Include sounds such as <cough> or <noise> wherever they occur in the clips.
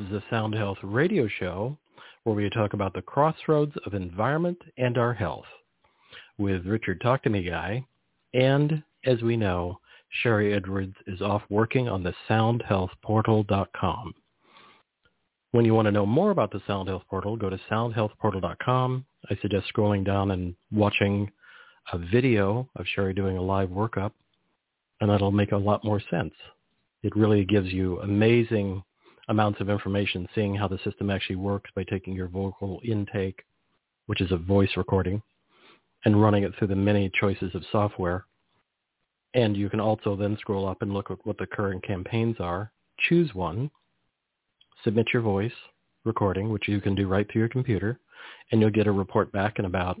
This is the Sound Health Radio Show where we talk about the crossroads of environment and our health with Richard Talk to Me Guy. And as we know, Sharry Edwards is off working on the soundhealthportal.com. When you want to know more about the Sound Health Portal, go to soundhealthportal.com. I suggest scrolling down and watching a video of Sharry doing a live workup, and that'll make a lot more sense it really gives you amazing amounts of information seeing how the system actually works by taking your vocal intake, which is a voice recording, and running it through the many choices of software. And you can also then scroll up and look at what the current campaigns are, choose one, submit your voice recording, which you can do right through your computer, and you'll get a report back in about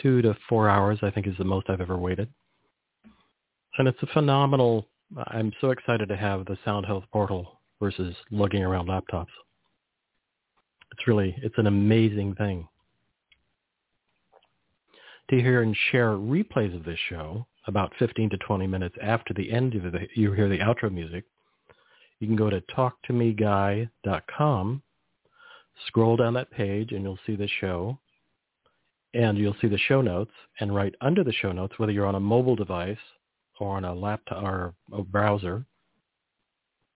two to four hours, I think is the most I've ever waited. And it's a phenomenal I'm so excited to have the Sound Health portal versus lugging around laptops. It's really, it's an amazing thing. To hear and share replays of this show about 15 to 20 minutes after the end of the, you hear the outro music, you can go to talktomeguy.com, scroll down that page and you'll see the show and you'll see the show notes and right under the show notes, whether you're on a mobile device or on a laptop or a browser,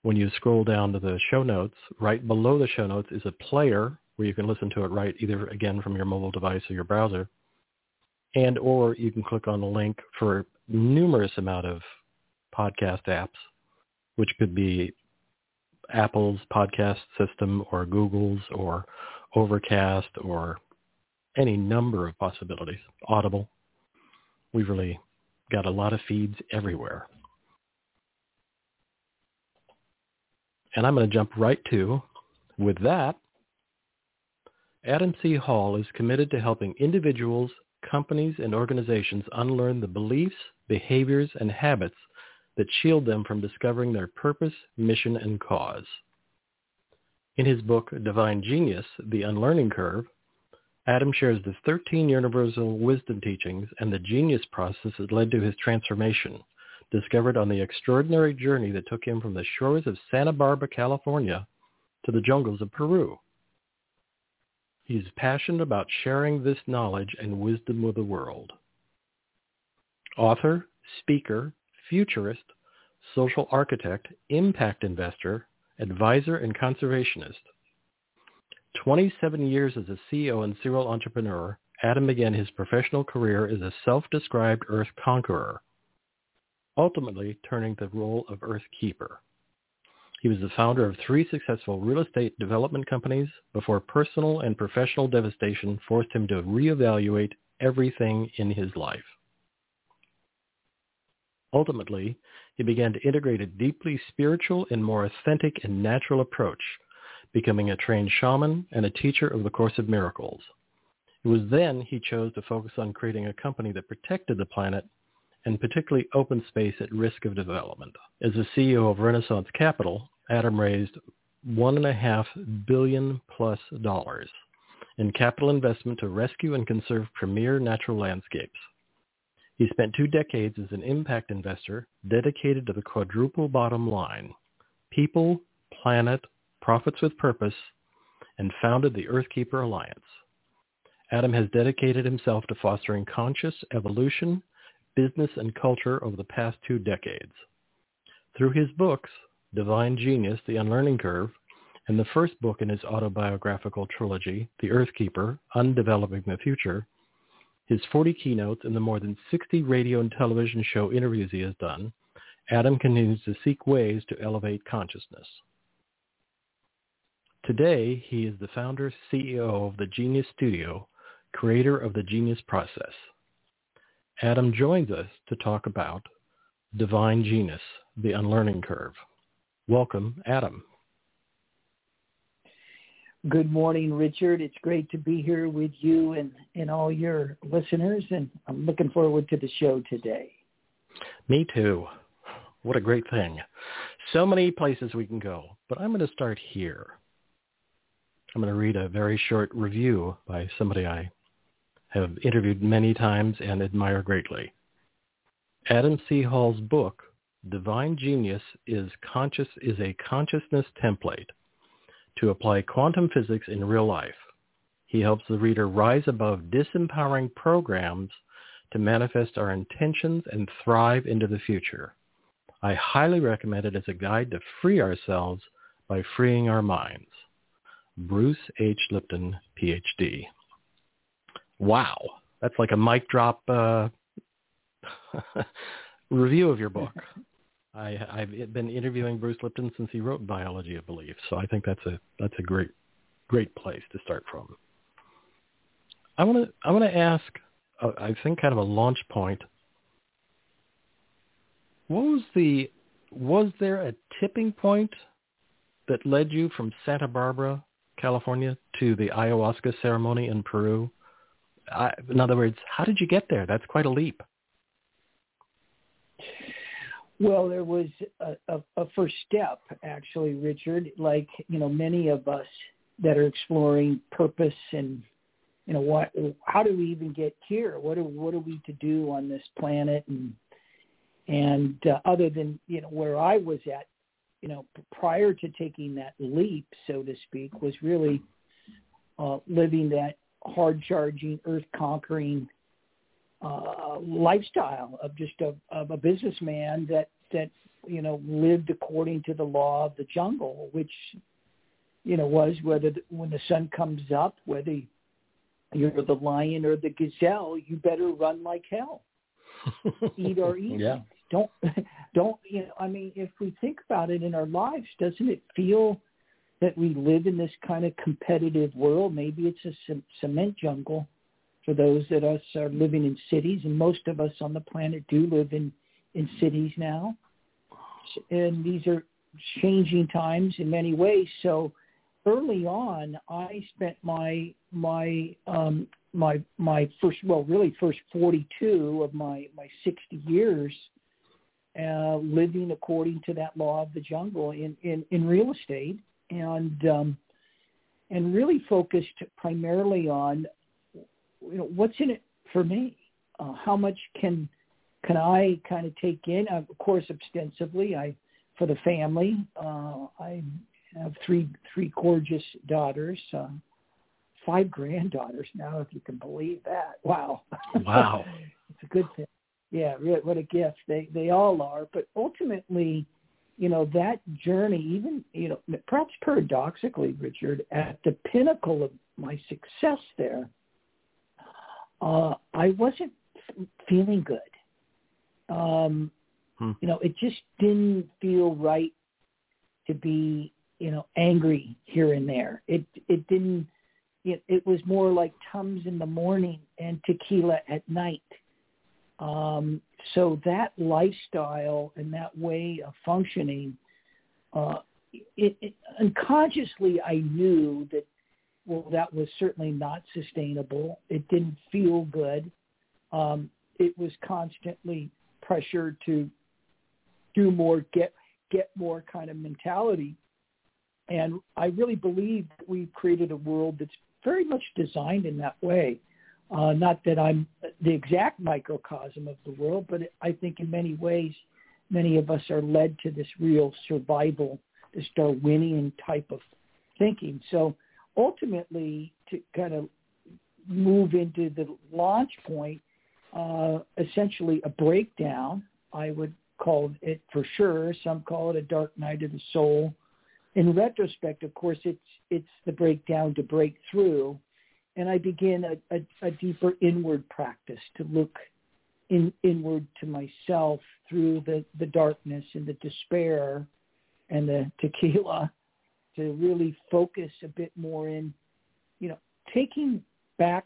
when you scroll down to the show notes, right below the show notes is a player where you can listen to it right either again from your mobile device or your browser. And or you can click on the link for numerous amount of podcast apps, which could be Apple's podcast system or Google's or Overcast or any number of possibilities. Audible. We've really got a lot of feeds everywhere. And I'm going to jump right to, with that, Adam C. Hall is committed to helping individuals, companies, and organizations unlearn the beliefs, behaviors, and habits that shield them from discovering their purpose, mission, and cause. In his book, Divine Genius, The Unlearning Curve, Adam shares the 13 universal wisdom teachings and the genius process that led to his transformation, discovered on the extraordinary journey that took him from the shores of Santa Barbara, California, to the jungles of Peru. He's passionate about sharing this knowledge and wisdom with the world. Author, speaker, futurist, social architect, impact investor, advisor, and conservationist. 27 years as a CEO and serial entrepreneur, Adam began his professional career as a self-described Earth conqueror, ultimately turning the role of Earth keeper. He was the founder of three successful real estate development companies before personal and professional devastation forced him to reevaluate everything in his life. Ultimately, he began to integrate a deeply spiritual and more authentic and natural approach becoming a trained shaman and a teacher of the Course of Miracles. It was then he chose to focus on creating a company that protected the planet and particularly open space at risk of development. As the CEO of Renaissance Capital, Adam raised one and a half billion plus dollars in capital investment to rescue and conserve premier natural landscapes. He spent two decades as an impact investor dedicated to the quadruple bottom line, people, planet, Profits with Purpose, and founded the Earthkeeper Alliance. Adam has dedicated himself to fostering conscious evolution, business, and culture over the past two decades. Through his books, Divine Genius, The Unlearning Curve, and the first book in his autobiographical trilogy, The Earthkeeper, Undeveloping the Future, his 40 keynotes, and the more than 60 radio and television show interviews he has done, Adam continues to seek ways to elevate consciousness. Today, he is the founder CEO of the Genius Studio, creator of the Genius Process. Adam joins us to talk about Divine Genius, the Unlearning Curve. Welcome, Adam. Good morning, Richard. It's great to be here with you and, and all your listeners, and I'm looking forward to the show today. Me too. What a great thing. So many places we can go, but I'm going to start here. I'm going to read a very short review by somebody I have interviewed many times and admire greatly. Adam C. Hall's book, Divine Genius is conscious is a consciousness template to apply quantum physics in real life. He helps the reader rise above disempowering programs to manifest our intentions and thrive into the future. I highly recommend it as a guide to free ourselves by freeing our minds. Bruce H. Lipton, PhD. Wow, that's like a mic drop uh, <laughs> review of your book. <laughs> I, I've been interviewing Bruce Lipton since he wrote Biology of Belief, so I think that's a that's a great great place to start from. I want to I want to ask, uh, I think, kind of a launch point. What was the was there a tipping point that led you from Santa Barbara, California, to the ayahuasca ceremony in Peru? I, in other words, how did you get there? That's quite a leap. Well, there was a, a, a first step, actually, Richard. Like you know, many of us that are exploring purpose and you know what, how do we even get here? What are what are we to do on this planet? And and uh, other than you know where I was at, you know, prior to taking that leap, so to speak, was really uh, living that hard charging, earth conquering uh, lifestyle of just a, of a businessman that that you know lived according to the law of the jungle, which you know was whether the, when the sun comes up, whether you're the lion or the gazelle, you better run like hell. <laughs> eat or eat. Yeah. Don't <laughs> don't you know? I mean, if we think about it in our lives, doesn't it feel that we live in this kind of competitive world? Maybe it's a cement jungle for those that us are living in cities, and most of us on the planet do live in in cities now. And these are changing times in many ways. So early on, I spent my my um, my my first well really first 42 of my my 60 years uh, living according to that law of the jungle in in, in real estate and um, and really focused primarily on you know what's in it for me? Uh, how much can can I kind of take in? Uh, of course extensively I for the family uh, I have three three gorgeous daughters uh, five granddaughters now if you can believe that. Wow. Wow. <laughs> It's a good thing. Yeah really, what a gift. They they all are but ultimately you know that journey even you know perhaps paradoxically richard at the pinnacle of my success there uh, I wasn't f- feeling good. Um, hmm. You know, it just didn't feel right to be, you know, angry here and there. It it didn't. It, it was more like tums in the morning and tequila at night. Um, so that lifestyle and that way of functioning, uh, it, it, unconsciously, I knew that well, that was certainly not sustainable. It didn't feel good. Um, it was constantly pressured to do more, get get more kind of mentality. And I really believe that we've created a world that's very much designed in that way. Uh, not that I'm the exact microcosm of the world, but I think in many ways, many of us are led to this real survival, this Darwinian type of thinking. So ultimately to kind of move into the launch point, uh, essentially a breakdown, I would call it for sure. Some call it a dark night of the soul. In retrospect, of course, it's it's the breakdown to break through, and I begin a, a, a deeper inward practice to look in, inward to myself through the, the darkness and the despair and the tequila to really focus a bit more in, you know, taking back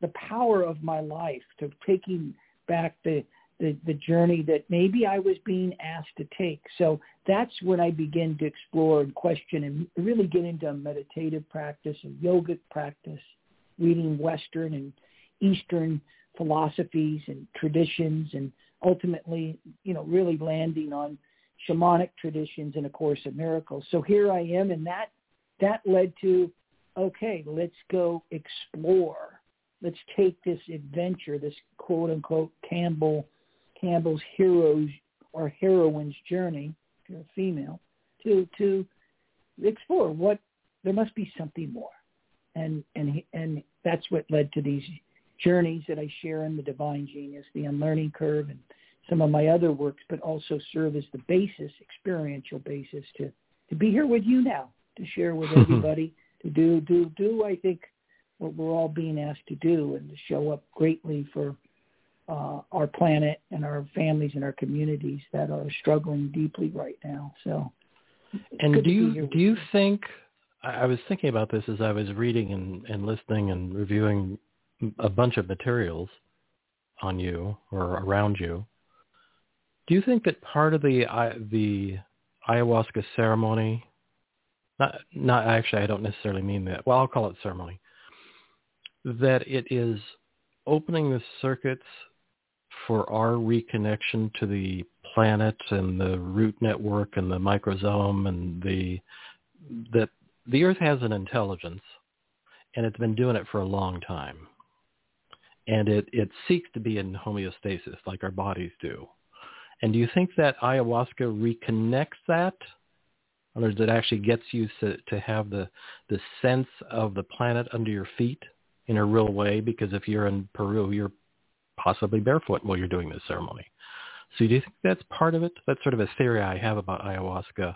the power of my life, to taking back the, the, the journey that maybe I was being asked to take. So that's when I begin to explore and question and really get into a meditative practice and yogic practice, reading Western and Eastern philosophies and traditions and ultimately, you know, really landing on shamanic traditions and a course of miracles. So here I am, and that that led to, okay, let's go explore. Let's take this adventure, this quote unquote Campbell Campbell's hero's or heroine's journey, if you're a female, to to explore what there must be something more, and and and that's what led to these journeys that I share in the Divine Genius, the Unlearning Curve, and some of my other works, but also serve as the basis, experiential basis to to be here with you now to share with <laughs> everybody to do do do I think what we're all being asked to do and to show up greatly for uh, our planet and our families and our communities that are struggling deeply right now. So, and do you do you think? I was thinking about this as I was reading and, and listening and reviewing a bunch of materials on you or around you. Do you think that part of the the ayahuasca ceremony, not not actually, I don't necessarily mean that. Well, I'll call it ceremony. That it is opening the circuits for our reconnection to the planet and the root network and the microsome and the that the earth has an intelligence and it's been doing it for a long time. And it, it seeks to be in homeostasis like our bodies do. And do you think that ayahuasca reconnects that? Or it actually gets you to, to have the the sense of the planet under your feet in a real way because if you're in Peru you're possibly barefoot while you're doing this ceremony. So do you think that's part of it? That's sort of a theory I have about ayahuasca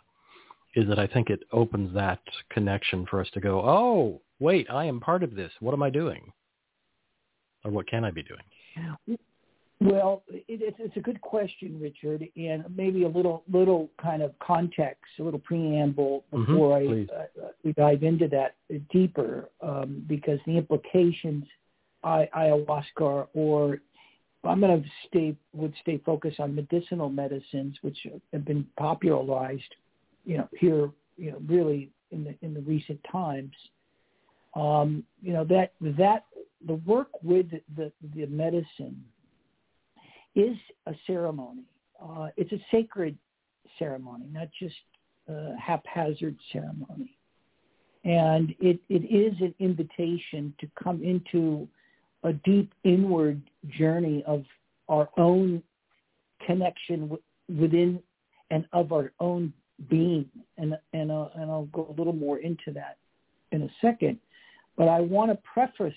is that I think it opens that connection for us to go, oh, wait, I am part of this. What am I doing? Or what can I be doing? Well, it, it's, it's a good question, Richard, and maybe a little little kind of context, a little preamble mm-hmm, before mm-hmm, I uh, we dive into that deeper, um, because the implications I, ayahuasca or I'm going to stay would stay focused on medicinal medicines, which have been popularized, you know, here, you know, really in the in the recent times. Um, you know that that the work with the the medicine is a ceremony. Uh, it's a sacred ceremony, not just a haphazard ceremony. And it, it is an invitation to come into a deep inward journey of our own connection w- within and of our own being. And, and, uh, and I'll go a little more into that in a second. But I want to preface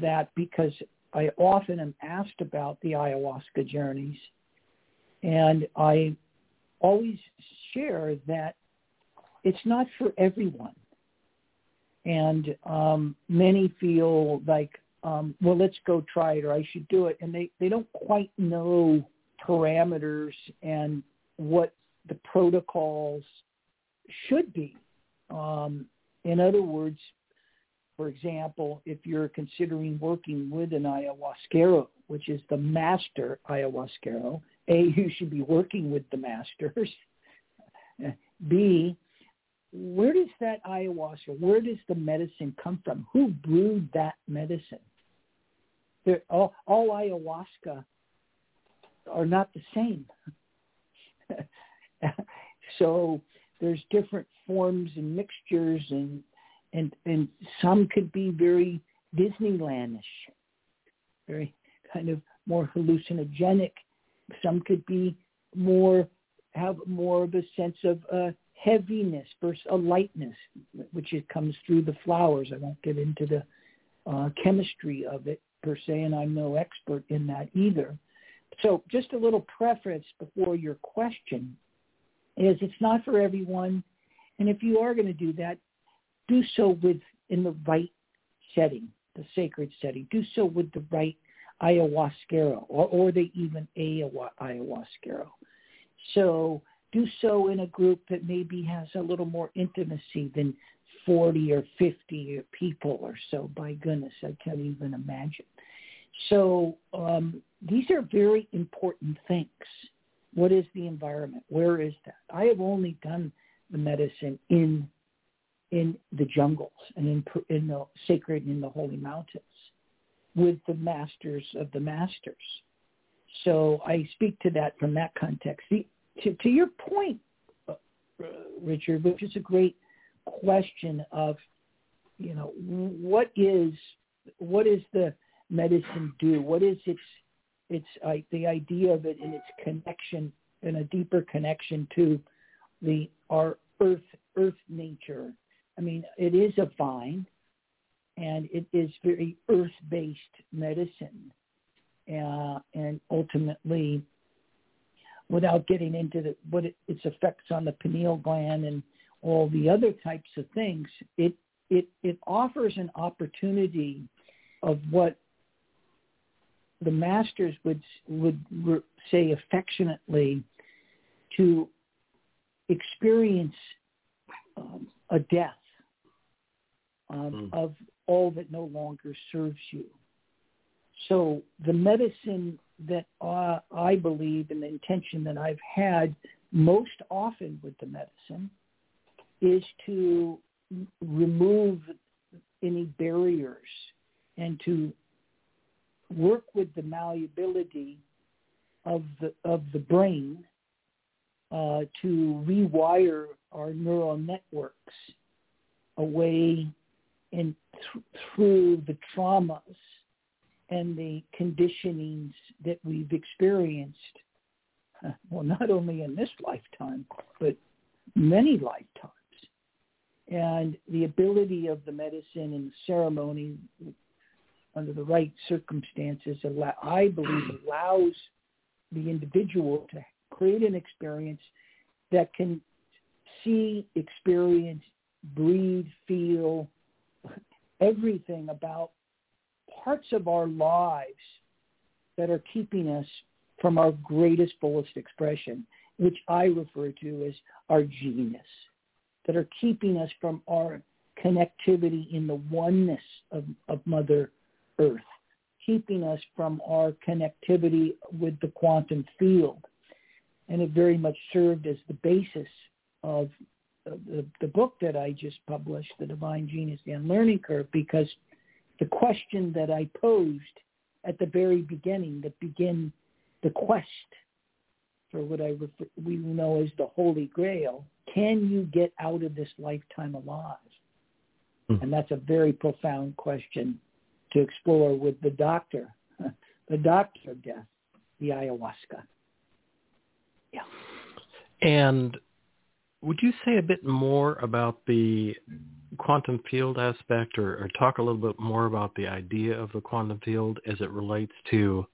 that because I often am asked about the ayahuasca journeys. And I always share that it's not for everyone. And um, many feel like um, well, let's go try it or I should do it. And they, they don't quite know parameters and what the protocols should be. Um, in other words, for example, if you're considering working with an ayahuasquero, which is the master ayahuasquero, A, you should be working with the masters. <laughs> B, where does that ayahuasca, where does the medicine come from? Who brewed that medicine? All, all ayahuasca are not the same. <laughs> so there's different forms and mixtures and and and some could be very Disneylandish, very kind of more hallucinogenic. Some could be more have more of a sense of uh, heaviness versus a lightness, which it comes through the flowers. I won't get into the uh, chemistry of it, per se, and I'm no expert in that either. So just a little preface before your question is it's not for everyone. And if you are going to do that, do so with in the right setting, the sacred setting. Do so with the right ayahuasquero or, or they even ayahuasquero. So do so in a group that maybe has a little more intimacy than 40 or 50 people or so. By goodness, I can't even imagine. So um, these are very important things. What is the environment? Where is that? I have only done the medicine in in the jungles and in in the sacred in the holy mountains with the masters of the masters. So I speak to that from that context. The, to, to your point, uh, Richard, which is a great question of, you know, what is what is the medicine do? What is its it's like the idea of it and its connection, and a deeper connection to the our earth earth nature. I mean, it is a vine, and it is very earth-based medicine, uh, and ultimately, without getting into the, what it, its effects on the pineal gland and all the other types of things, it it it offers an opportunity of what the masters would would say affectionately to experience um, a death um, mm. of all that no longer serves you. So the medicine that uh, I believe and the intention that I've had most often with the medicine is to remove any barriers and to work with the malleability of the of the brain uh, to rewire our neural networks away and th- through the traumas and the conditionings that we've experienced, <laughs> well, not only in this lifetime, but many lifetimes. And the ability of the medicine and the ceremony under the right circumstances, I believe allows the individual to create an experience that can see, experience, breathe, feel everything about parts of our lives that are keeping us from our greatest, fullest expression, which I refer to as our genius, that are keeping us from our connectivity in the oneness of, of Mother Earth, keeping us from our connectivity with the quantum field. And it very much served as the basis of the, the book that I just published, The Divine Genius, Unlearning Curve, because the question that I posed at the very beginning, that begin the quest for what I refer, we know as the Holy Grail, can you get out of this lifetime alive? Mm. And that's a very profound question to explore with the doctor, <laughs> the doctor of death, the ayahuasca. Yeah. And would you say a bit more about the quantum field aspect or, or, talk a little bit more about the idea of the quantum field as it relates to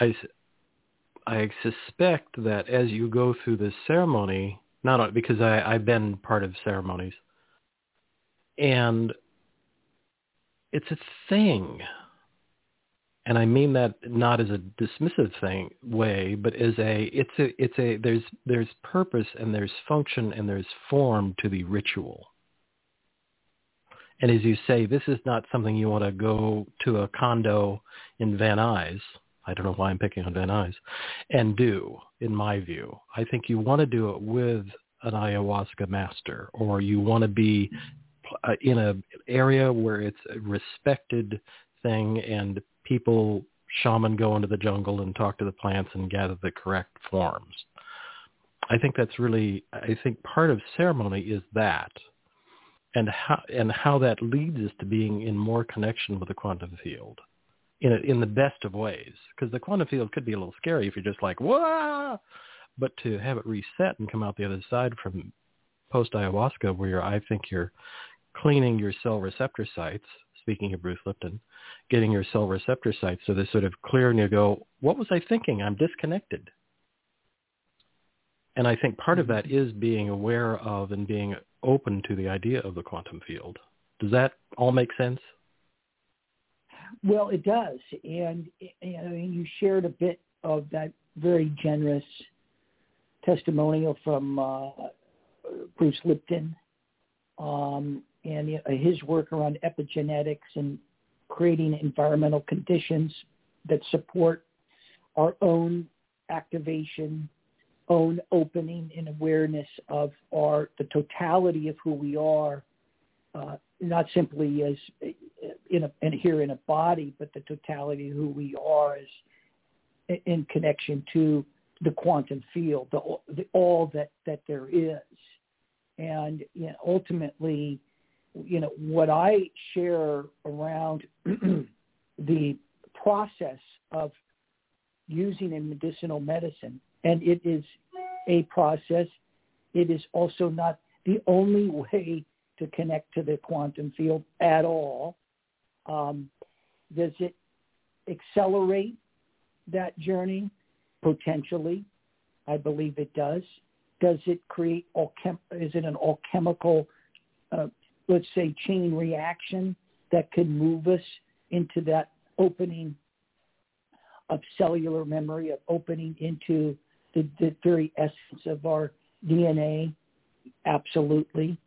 I, I suspect that as you go through this ceremony, not because I, I've been part of ceremonies, and it's a thing and I mean that not as a dismissive thing way, but as a it's a it's a there's there's purpose and there's function and there's form to the ritual. And as you say, this is not something you want to go to a condo in Van Nuys. I don't know why I'm picking on Van Nuys, and do. In my view, I think you want to do it with an ayahuasca master, or you want to be uh, in an area where it's a respected thing and people shaman go into the jungle and talk to the plants and gather the correct forms. I think that's really I think part of ceremony is that and how and how that leads us to being in more connection with the quantum field in a, in the best of ways because the quantum field could be a little scary if you're just like whoa but to have it reset and come out the other side from post ayahuasca where you're, I think you're cleaning your cell receptor sites speaking of Bruce Lipton, getting your cell receptor sites so they're sort of clear and you go, what was I thinking? I'm disconnected. And I think part of that mm-hmm. being aware of and being open to the idea of the quantum field. Does that all make sense? Well, it does. And you, know, you shared a bit of that very generous testimonial from uh, Bruce Lipton. Um, and his work around epigenetics and creating environmental conditions that support our own activation, own opening and awareness of our the totality of who we are, uh, not simply as in a and here in a body, but the totality of who we are as in connection to the quantum field, the, the all that that there is, and you know, ultimately you know, what I share around <clears throat> the process of using in medicinal medicine. And it is a process. It is also not the only <laughs> way to connect to the quantum field at all. Um, does it accelerate that journey? Potentially. I believe it does. Does it create all chem- is it an alchemical, uh, let's say, chain reaction that could move us into that opening of cellular memory, of opening into the, the very essence of our DNA? Absolutely.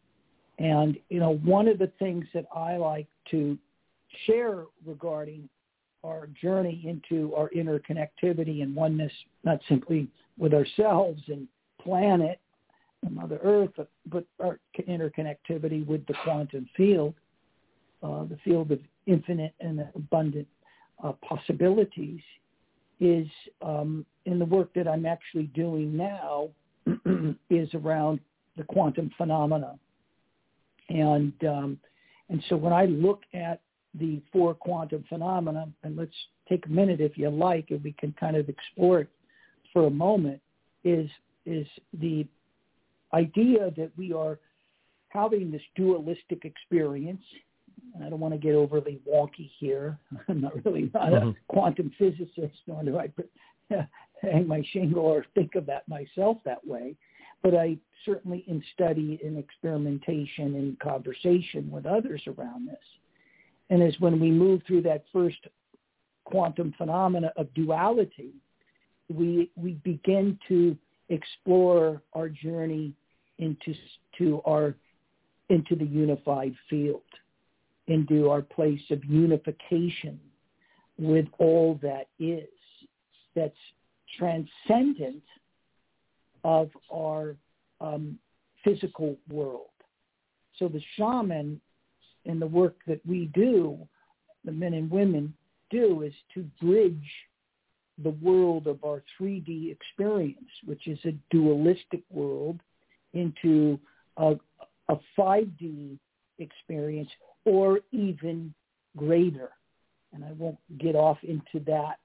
And, you know, one of the things that I like to share regarding our journey into our interconnectivity and oneness, not simply with ourselves and planet and Mother Earth, but, our interconnectivity with the quantum field, uh, the field of infinite and abundant uh, possibilities, is um, in the work that I'm actually doing now <clears throat> is around the quantum phenomena. And um, and so when I look at the four quantum phenomena, and let's take a minute if you like, and we can kind of explore it for a moment, is is the idea that we are having this dualistic experience. I don't want to get overly wonky here. <laughs> I'm not really not mm-hmm. a quantum physicist, nor do I <laughs> hang my shingle or think of that myself that way. But I certainly in study and experimentation and conversation with others around this. And as when we move through that first quantum phenomena of duality, we we begin to explore our journey into to our into the unified field, into our place of unification with all that is, that's transcendent of our um, physical world. So the shaman and the work that we do, the men and women do, is to bridge the world of our 3D experience, which is a dualistic world, into a, a 5D experience or even greater. And I won't get off into that,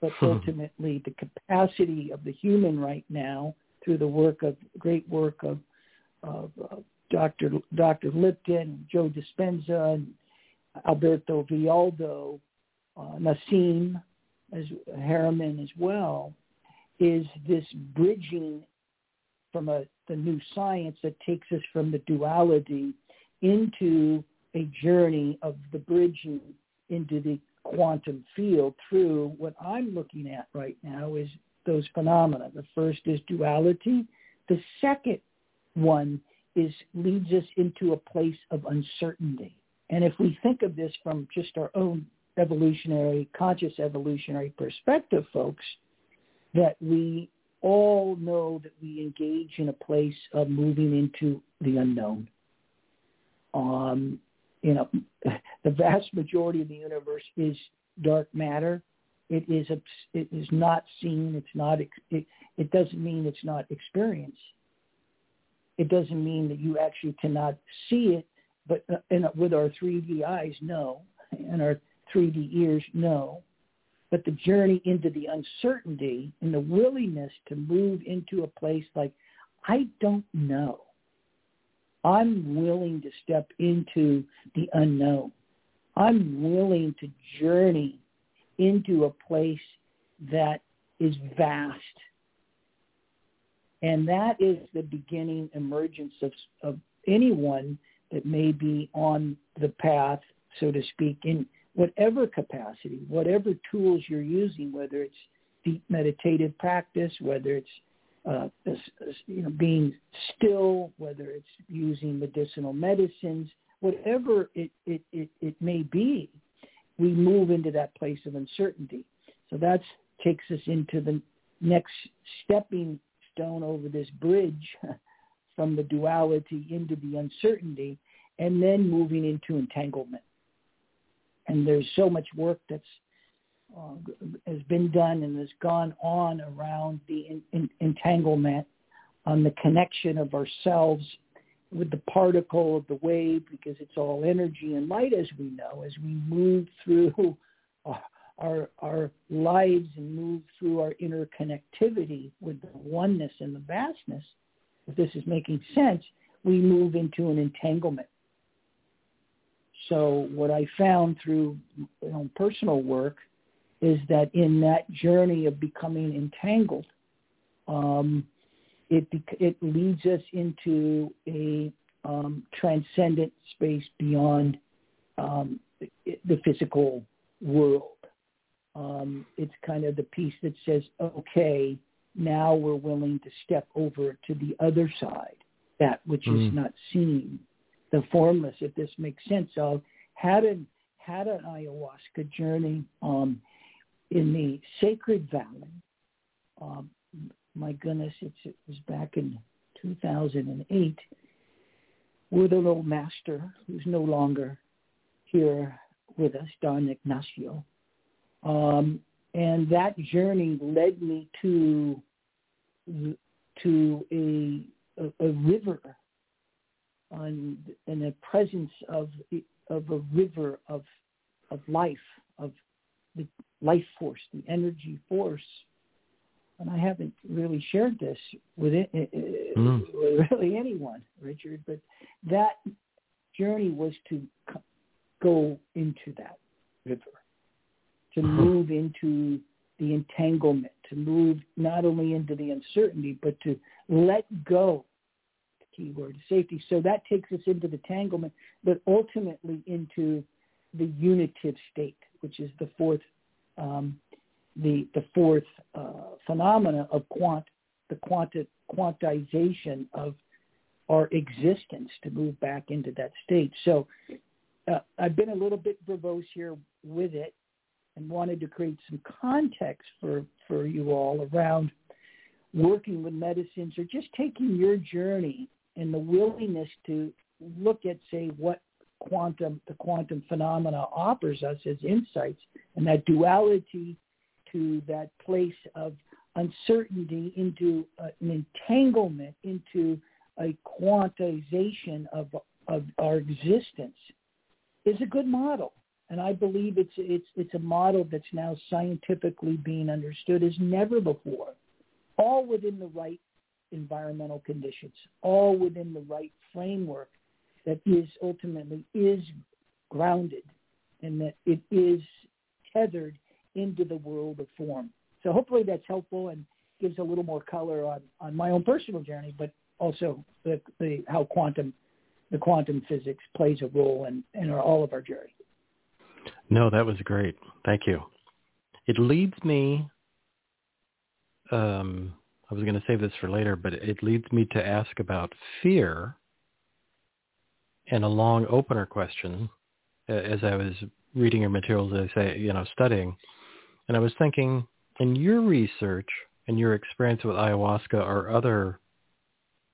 but hmm. ultimately the capacity of the human right now through the work of great work of, of uh, Dr. Dr. Lipton, Joe Dispenza, and Alberto Villoldo, uh, Nassim as Haramein as well, is this bridging from a, the new science that takes us from the duality into a journey of the bridging into the quantum field through what I'm looking at right now is those phenomena. The first is duality. The second one is leads us into a place of uncertainty. And if we think of this from just our own evolutionary, conscious evolutionary perspective, folks, that we all know that we engage in a place of moving into the unknown. Um, you know, <laughs> the vast majority of the universe is dark matter. It is it is not seen. It's not. It, it doesn't mean it's not experienced. It doesn't mean that you actually cannot see it. But uh, in, with our 3D eyes, no, and our 3D ears, no. But the journey into the uncertainty and the willingness to move into a place like, I don't know. I'm willing to step into the unknown. I'm willing to journey into a place that is vast. And that is the beginning emergence of, of anyone that may be on the path, so to speak, in whatever capacity, whatever tools you're using, whether it's deep meditative practice, whether it's uh, you know being still, whether it's using medicinal medicines, whatever it, it, it, it may be, we move into that place of uncertainty. So that takes us into the next stepping stone over this bridge <laughs> from the duality into the uncertainty and then moving into entanglement. And there's so much work that's uh, has been done and has gone on around the in, in, entanglement on the connection of ourselves with the particle of the wave because it's all energy and light as we know as we move through <laughs> our, our lives and move through our interconnectivity with the oneness and the vastness, if this is making sense, we move into an entanglement. So what I found through personal work is that in that journey of becoming entangled, um, it it leads us into a um, transcendent space beyond um, the physical world. Um, it's kind of the piece that says, okay, now we're willing to step over to the other side, that which mm. is not seen, the formless, if this makes sense. So had an had an ayahuasca journey um, in the Sacred Valley. Um, my goodness, it was back in 2008 with a little master who's no longer here with us, Don Ignacio. Um, and that journey led me to to a a, a river on in the presence of of a river of of life of the life force the energy force and I haven't really shared this with, it, mm. with really anyone Richard but that journey was to go into that river to uh-huh. move into the entanglement, to move not only into the uncertainty, but to let go, The key word, safety. So that takes us into the tanglement, but ultimately into the unitive state, which is the fourth, um, the, the fourth uh, phenomena of quant, the quanti- quantization of our existence to move back into that state. So uh, I've been a little bit verbose here with it and wanted to create some context for, for you all around working with medicines or just taking your journey and the willingness to look at, say, what quantum, the quantum phenomena offers us as insights and that duality to that place of uncertainty into uh, an entanglement into a quantization of, of our existence is a good model and I believe it's it's it's a model that's now scientifically being understood as never before, all within the right environmental conditions, all within the right framework that is ultimately is grounded and that it is tethered into the world of form. So hopefully that's helpful and gives a little more color on, on my own personal journey, but also the, the how quantum the quantum physics plays a role in, in our, all of our journey. No, that was great. Thank you. It leads me, um, I was going to save this for later, but it leads me to ask about fear and a long opener question as I was reading your materials, as I say, you know, studying. And I was thinking, in your research and your experience with ayahuasca or other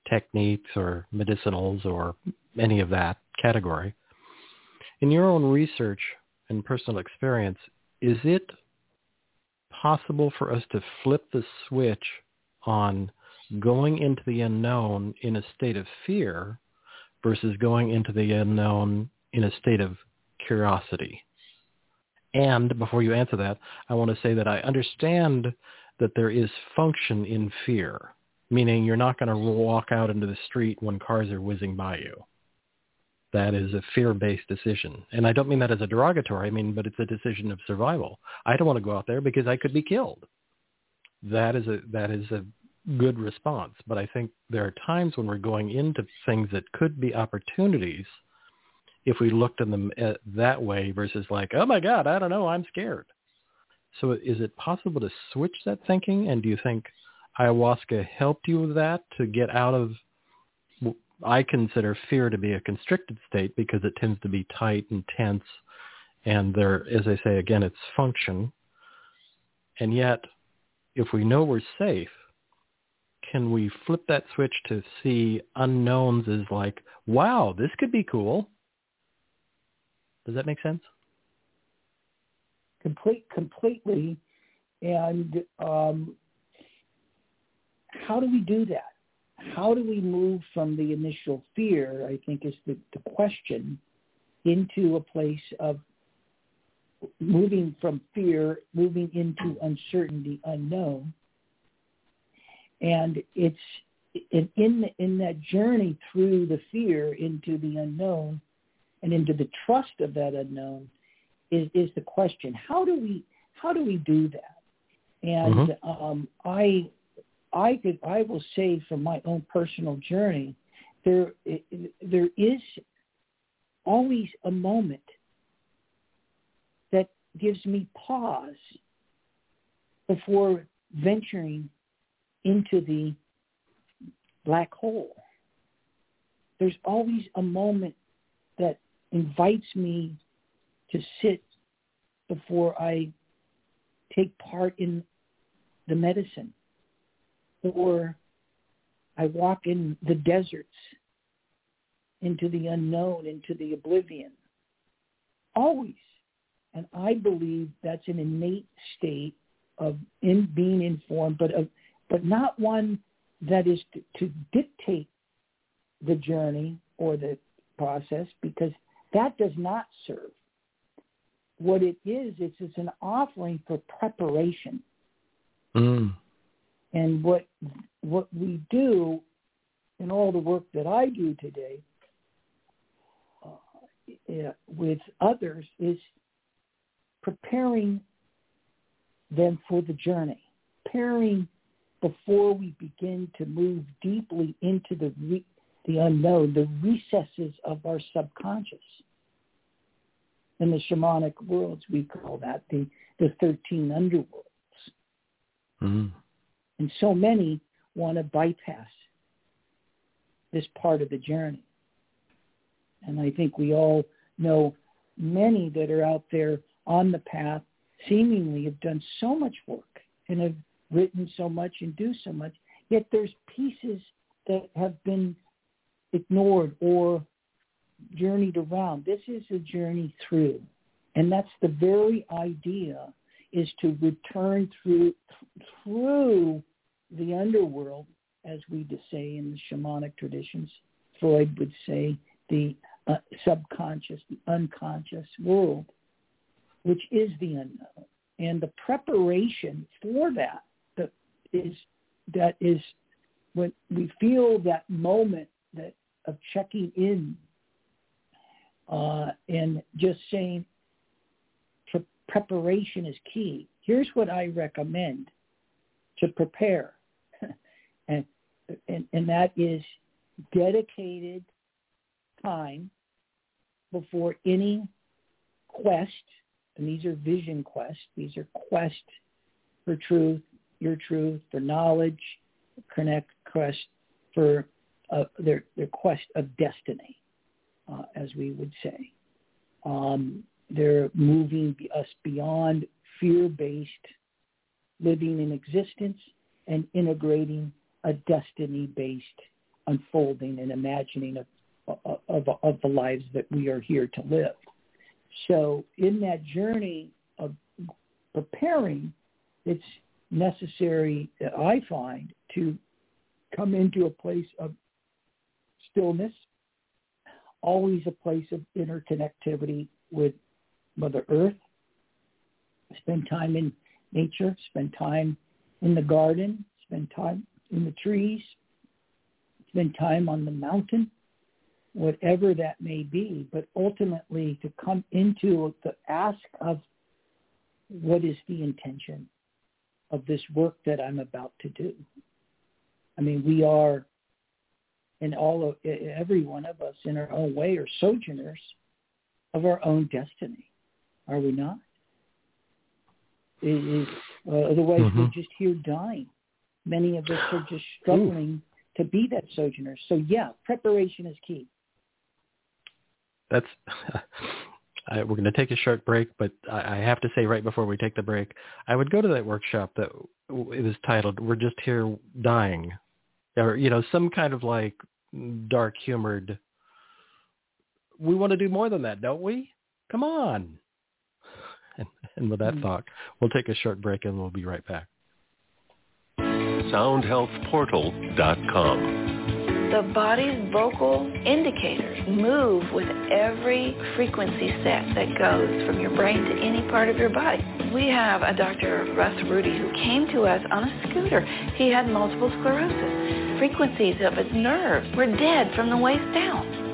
techniques or medicinals or any of that category, in your own research, and personal experience, is it possible for us to flip the switch on going into the unknown in a state of fear versus going into the unknown in a state of curiosity? And before you answer that, I want to say that I understand that there is function in fear, meaning you're not going to walk out into the street when cars are whizzing by you that is a fear-based decision. And I don't mean that as a derogatory, I mean, but it's a decision of survival. I don't want to go out there because I could be killed. That is a, that is a good response. But I think there are times when we're going into things that could be opportunities if we looked at them uh, that way versus like, oh my God, I don't know, I'm scared. So is it possible to switch that thinking? And do you think ayahuasca helped you with that to get out of I consider fear to be a constricted state because it tends to be tight and tense. And there, as I say, again, it's function. And yet, if we know we're safe, can we flip that switch to see unknowns as like, wow, this could be cool? Does that make sense? Complete, completely. And um, how do we do that? How do we move from the initial fear, I think is the, the question, into a place of moving from fear, moving into uncertainty, unknown. And it's in in, in that journey through the fear into the unknown and into the trust of that unknown is, is the question. How do we how do we do that? And mm-hmm. um, I I could I will say from my own personal journey, there there is always a moment that gives me pause before venturing into the black hole. There's always a moment that invites me to sit before I take part in the medicine or I walk in the deserts into the unknown, into the oblivion. Always. And I believe that's an innate state of in being informed, but of, but not one that is to, to dictate the journey or the process because that does not serve. What it is, it's, it's an offering for preparation. Mm. And what what we do in all the work that I do today uh, with others is preparing them for the journey, preparing before we begin to move deeply into the re- the unknown, the recesses of our subconscious. In the shamanic worlds, we call that the, the 13 underworlds. Mm-hmm. And so many want to bypass this part of the journey. And I think we all know many that are out there on the path seemingly have done so much work and have written so much and do so much, yet there's pieces that have been ignored or journeyed around. This is a journey through. And that's the very idea is to return through through the underworld, as we say in the shamanic traditions. Freud would say the uh, subconscious, the unconscious world, which is the unknown. And the preparation for that is that is when we feel that moment that of checking in uh, and just saying preparation is key. Here's what I recommend to prepare, <laughs> and, and and that is dedicated time before any quest, and these are vision quests. These are quests for truth, your truth, for knowledge, connect quest for uh, their their quest of destiny, uh, as we would say. Um, they're moving us beyond fear-based living in existence and integrating a destiny-based unfolding and imagining of, of, of, the lives that we are here to live. So in that journey of preparing, it's necessary I find to come into a place of stillness, always a place of interconnectivity with Mother Earth, spend time in nature, spend time in the garden, spend time in the trees, spend time on the mountain, whatever that may be, but ultimately to come into the ask of what is the intention of this work that I'm about to do. I mean, we are, in all of every one of us, in our own way, are sojourners of our own destiny. Are we not? It is, uh, otherwise, mm-hmm. we're just here dying. Many of us are just struggling Ooh. to be that sojourner. So, yeah, preparation is key. That's <laughs> I, we're going to take a short break, but I, I have to say right before we take the break, I would go to that workshop that it was titled "We're Just Here Dying," or you know, some kind of like dark humored. We want to do more than that, don't we? Come on. And, and with that mm-hmm. thought, we'll take a short break and we'll be right back. SoundHealthPortal.com The body's vocal indicators move with every frequency set that goes from your brain to any part of your body. We have a Dr. Russ Rudy who came to us on a scooter. He had multiple sclerosis. Frequencies of his nerves were dead from the waist down.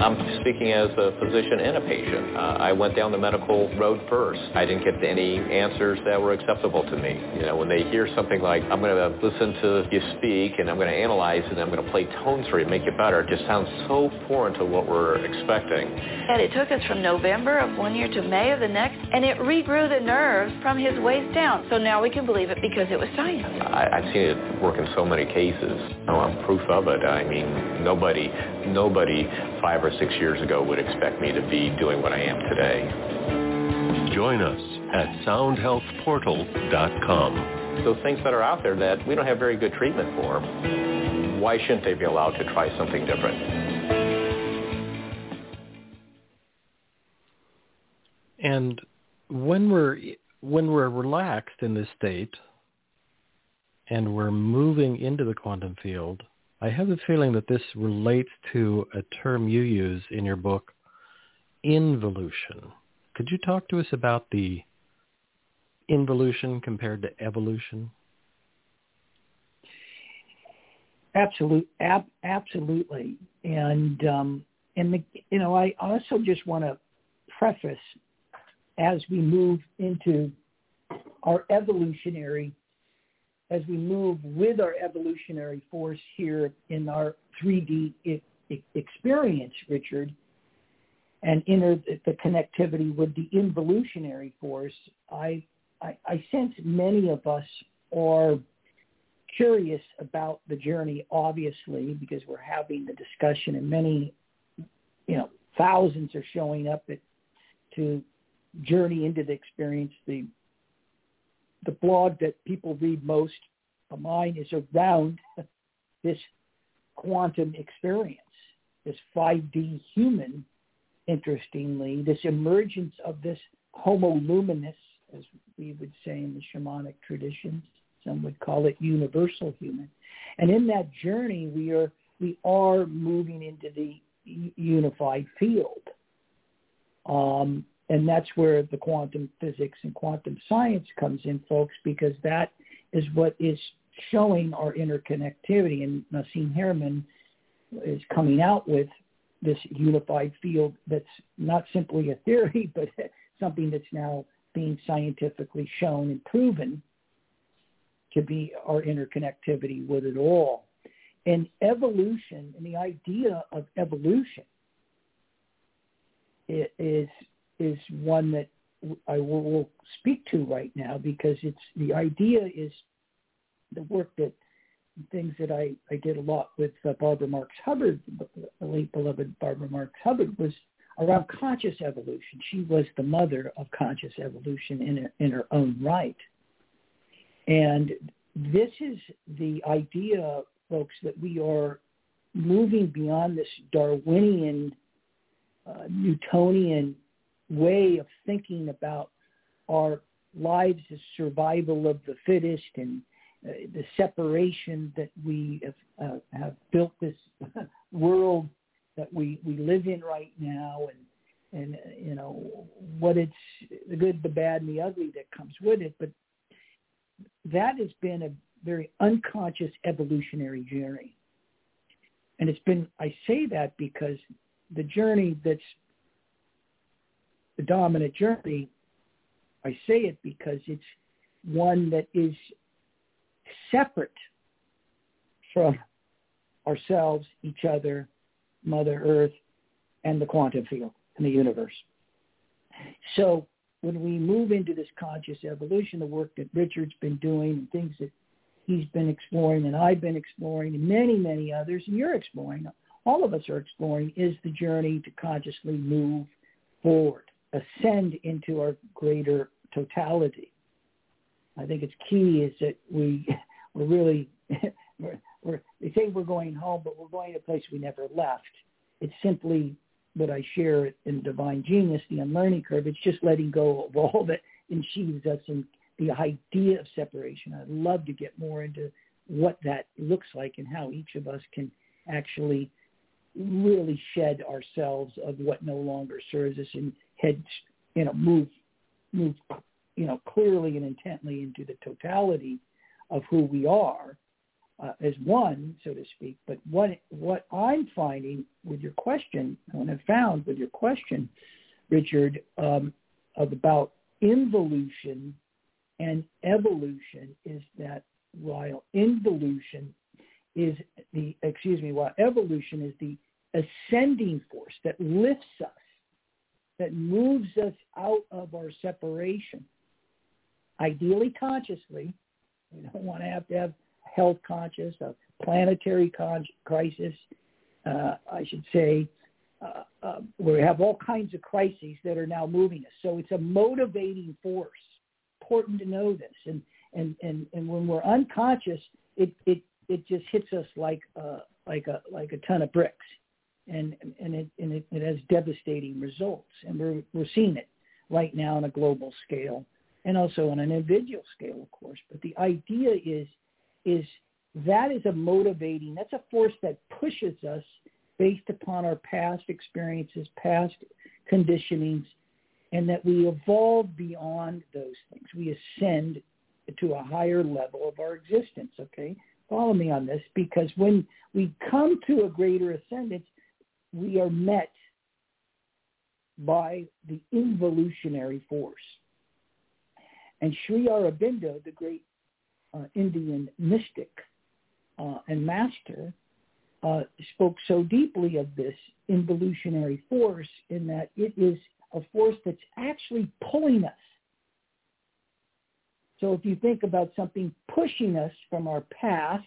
I'm speaking as a physician and a patient. Uh, I went down the medical road first. I didn't get any answers that were acceptable to me. You know, when they hear something like, I'm going to listen to you speak and I'm going to analyze and I'm going to play tones for you, make it better, it just sounds so foreign to what we're expecting. And it took us from November of one year to May of the next, and it regrew the nerves from his waist down. So now we can believe it because it was science. I, I've seen it work in so many cases. Oh, I'm proof of it. I mean, nobody, nobody five or six years ago would expect me to be doing what I am today. Join us at soundhealthportal.com. Those things that are out there that we don't have very good treatment for, why shouldn't they be allowed to try something different? And when we're when we're relaxed in this state and we're moving into the quantum field, I have the feeling that this relates to a term you use in your book, involution. Could you talk to us about the involution compared to evolution? Absolute, ab, absolutely, and um, and the, you know, I also just want to preface as we move into our evolutionary as we move with our evolutionary force here in our 3D experience, Richard, and inner the connectivity with the involutionary force, I, I, I sense many of us are curious about the journey, obviously, because we're having the discussion, and many, you know, thousands are showing up at, to journey into the experience, the the blog that people read most of mine is around <laughs> this quantum experience, this 5D human, interestingly, this emergence of this homo luminous, as we would say in the shamanic traditions. Some would call it universal human. And in that journey, we are we are moving into the unified field. Um, and that's where the quantum physics and quantum science comes in, folks, because that is what is showing our interconnectivity. And Nassim Haramein is coming out with this unified field that's not simply a theory, <laughs> but something that's now being scientifically shown and proven to be our interconnectivity with it all. And evolution and the idea of evolution is is one that I will, will speak to right now because it's the idea is the work that things that I, I did a lot with uh, Barbara Marx Hubbard, the late beloved Barbara Marx Hubbard, was around conscious evolution. She was the mother of conscious evolution in, in her own right. And this is the idea, folks, that we are moving beyond this Darwinian, uh, Newtonian way of thinking about our lives as survival of the fittest and uh, the separation that we have, uh, have built this <laughs> world that we, we live in right now and and uh, you know what it's the good the bad and the ugly that comes with it. But that has been a very unconscious evolutionary journey. And it's been i say that because the journey that's the dominant journey, I say it because it's one that is separate from ourselves, each other, Mother Earth, and the quantum field and the universe. So when we move into this conscious evolution, the work that Richard's been doing and things that he's been exploring and I've been exploring and many, many others, and you're exploring, all of us are exploring, is the journey to consciously move forward ascend into our greater totality. I think it's key is that we <laughs> we're really <laughs> we're, we're, they say we're going home, but we're going to a place we never left. It's simply what I share in Divine Genius, the unlearning curve. It's just letting go of all that ensheathes us in the idea of separation. I'd love to get more into what that looks like and how each of us can actually really shed ourselves of what no longer serves us and head, you know, move, move, you know, clearly and intently into the totality of who we are uh, as one, so to speak. But what what I'm finding with your question, what I found with your question, Richard, um, about involution and evolution is that while involution is the excuse me, while evolution is the ascending force that lifts us, that moves us out of our separation, ideally consciously. We don't want to have to have health conscious, a planetary con- crisis, uh, I should say, uh, uh, where we have all kinds of crises that are now moving us. So it's a motivating force. Important to know this. And and and, and when we're unconscious, it it it just hits us like a, like a like a ton of bricks, and and it and it, it has devastating results. And we're we're seeing it right now on a global scale and also on an individual scale, of course. But the idea is is that is a motivating, that's a force that pushes us based upon our past experiences, past conditionings, and that we evolve beyond those things. We ascend to a higher level of our existence, okay? Follow me on this because when we come to a greater ascendance, we are met by the involutionary force. And Sri Aurobindo, the great uh, Indian mystic uh, and master, uh, spoke so deeply of this involutionary force in that it is a force that's actually pulling us. So if you think about something pushing us from our past,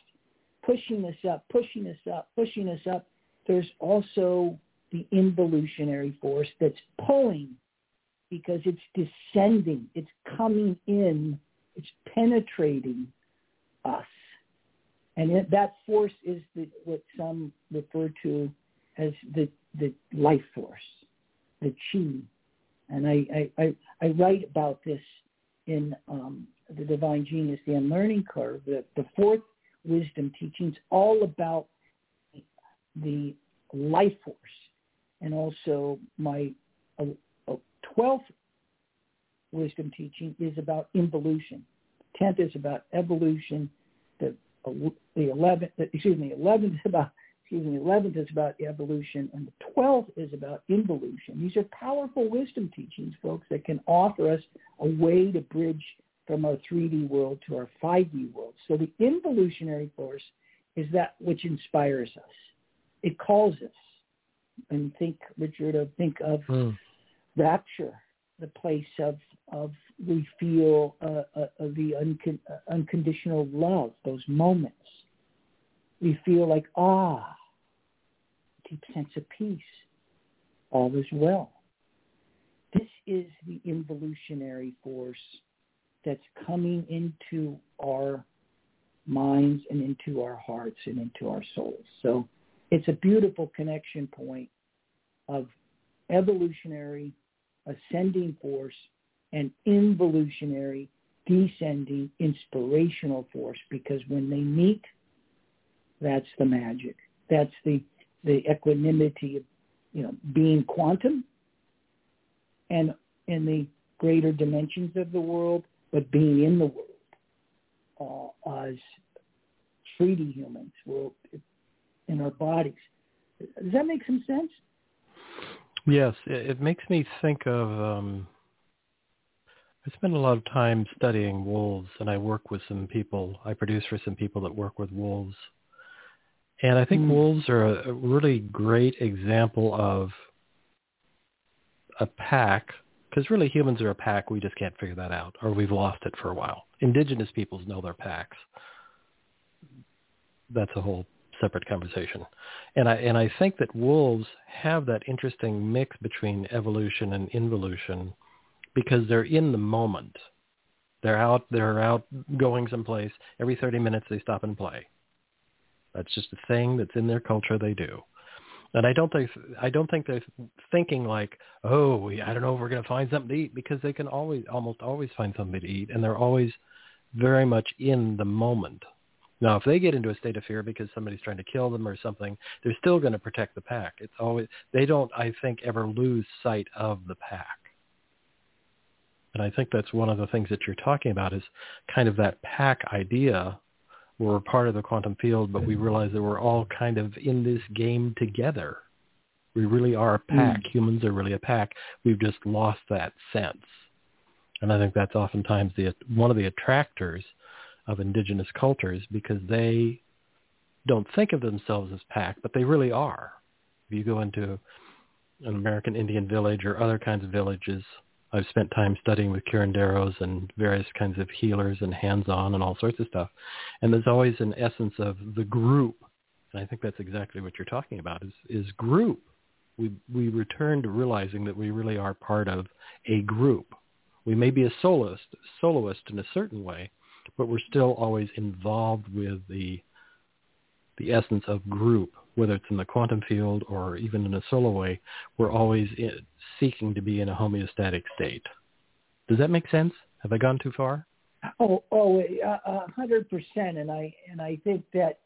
pushing us up, pushing us up, pushing us up, there's also the involutionary force that's pulling because it's descending, it's coming in it's penetrating us. And it, that force is the, what some refer to as the, the life force, the chi. And I, I, I, I write about this in um, The Divine Genius, The Unlearning Curve. The, the fourth wisdom teachings all about the life force. And also my uh, uh, 12th wisdom teaching is about involution. Tenth is about evolution. The the eleventh, excuse me, eleventh is about excuse me, eleventh is about evolution, and the twelfth is about involution. These are powerful wisdom teachings, folks, that can offer us a way to bridge from our 3D world to our 5D world. So the involutionary force is that which inspires us. It calls us. And think, Richard, of think of mm. rapture, the place of of we feel uh, uh, the uncon- uh, unconditional love, those moments. We feel like, ah, deep sense of peace. All is well. This is the involutionary force that's coming into our minds and into our hearts and into our souls. So it's a beautiful connection point of evolutionary ascending force and involutionary, descending, inspirational force because when they meet, that's the magic. That's the, the equanimity of, you know, being quantum and in the greater dimensions of the world, but being in the world uh, as 3D humans, we're in our bodies. Does that make some sense? Yes, it, it makes me think of um, I spend a lot of time studying wolves, and I work with some people. I produce for some people that work with wolves, and I think mm. wolves are a, a really great example of a pack. Because really, humans are a pack. We just can't figure that out, or we've lost it for a while. Indigenous peoples know their packs. That's a whole separate conversation. And I and I think that wolves have that interesting mix between evolution and involution because they're in the moment. They're out. They're out going someplace. Every 30 minutes, they stop and play. That's just a thing that's in their culture. They do, and I don't think I don't think they're thinking like, oh, I don't know if we're going to find something to eat because they can always, almost always find something to eat, and they're always very much in the moment. Now, if they get into a state of fear because somebody's trying to kill them or something, they're still going to protect the pack. It's always they don't, I think, ever lose sight of the pack. And I think that's one of the things that you're talking about is kind of that pack idea. We're part of the quantum field, but we realize that we're all kind of in this game together. We really are a pack. Mm. Humans are really a pack. We've just lost that sense. And I think that's oftentimes the one of the attractors of indigenous cultures because they don't think of themselves as pack, but they really are. If you go into an American Indian village or other kinds of villages, I've spent time studying with curanderos and various kinds of healers and hands-on and all sorts of stuff. And there's always an essence of the group. And I think that's exactly what you're talking about is, is group. We, we return to realizing that we really are part of a group. We may be a soloist, soloist in a certain way, but we're still always involved with the the essence of group, whether it's in the quantum field or even in a solo way. We're always in, seeking to be in a homeostatic state. Does that make sense? Have I gone too far? Oh, oh, eh, a hundred percent. And I and I think that,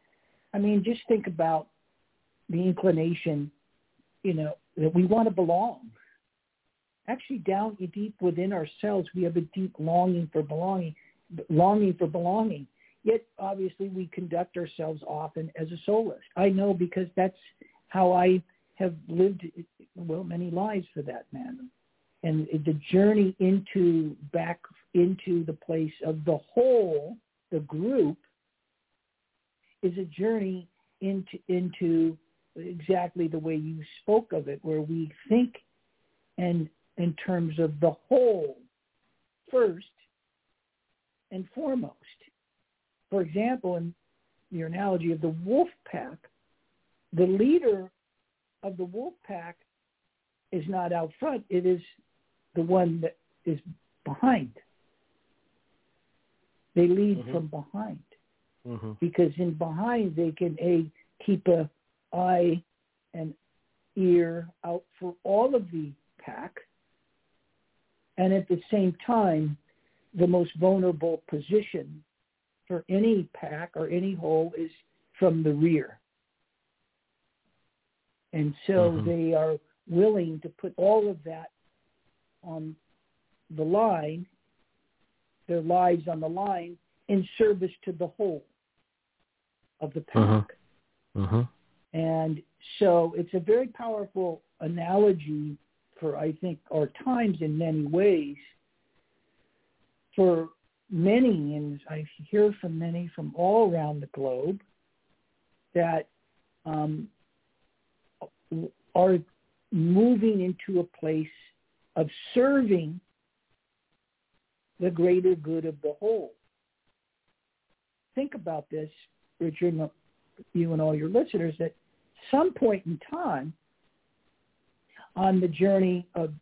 I mean, just think about the inclination, you know, that we want to belong actually down deep within ourselves, we have a deep longing for belonging, longing for belonging. Yet, obviously, we conduct ourselves often as a soloist. I know because that's how I have lived, well, many lives for that matter. And the journey into back into the place of the whole, the group, is a journey into into exactly the way you spoke of it, where we think and in terms of the whole first and foremost. For example, in your analogy of the wolf pack, the leader of the wolf pack is not out front. It is the one that is behind. They lead mm-hmm. from behind mm-hmm. because in behind they can a keep a eye and ear out for all of the pack and at the same time, the most vulnerable position for any pack or any hole is from the rear. And so mm-hmm. they are willing to put all of that on the line, their lives on the line, in service to the whole of the pack. Mm-hmm. Mm-hmm. And so it's a very powerful analogy for I think our times in many ways. For many, and I hear from many from all around the globe, that um, are moving into a place of serving the greater good of the whole. Think about this, Richard, you and all your listeners, at some point in time, on the journey of,